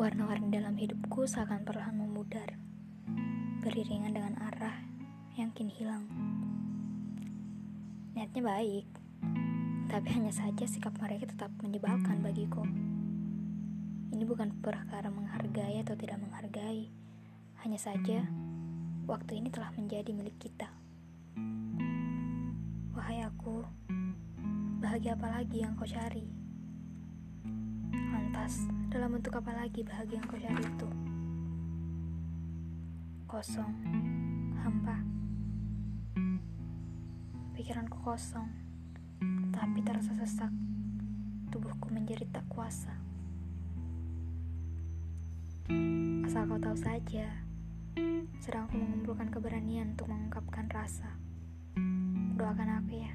Warna-warni dalam hidupku seakan perlahan memudar, beriringan dengan arah yang kini hilang. Niatnya baik, tapi hanya saja sikap mereka tetap menyebalkan bagiku. Ini bukan perkara menghargai atau tidak menghargai, hanya saja waktu ini telah menjadi milik kita. Wahai aku, bahagia apa lagi yang kau cari? Lantas, dalam bentuk apa lagi bahagia yang kau cari itu? Kosong, hampa. Pikiranku kosong, tapi terasa sesak. Tubuhku menjadi tak kuasa. Asal kau tahu saja, sedang aku mengumpulkan keberanian untuk mengungkapkan rasa. Doakan aku ya.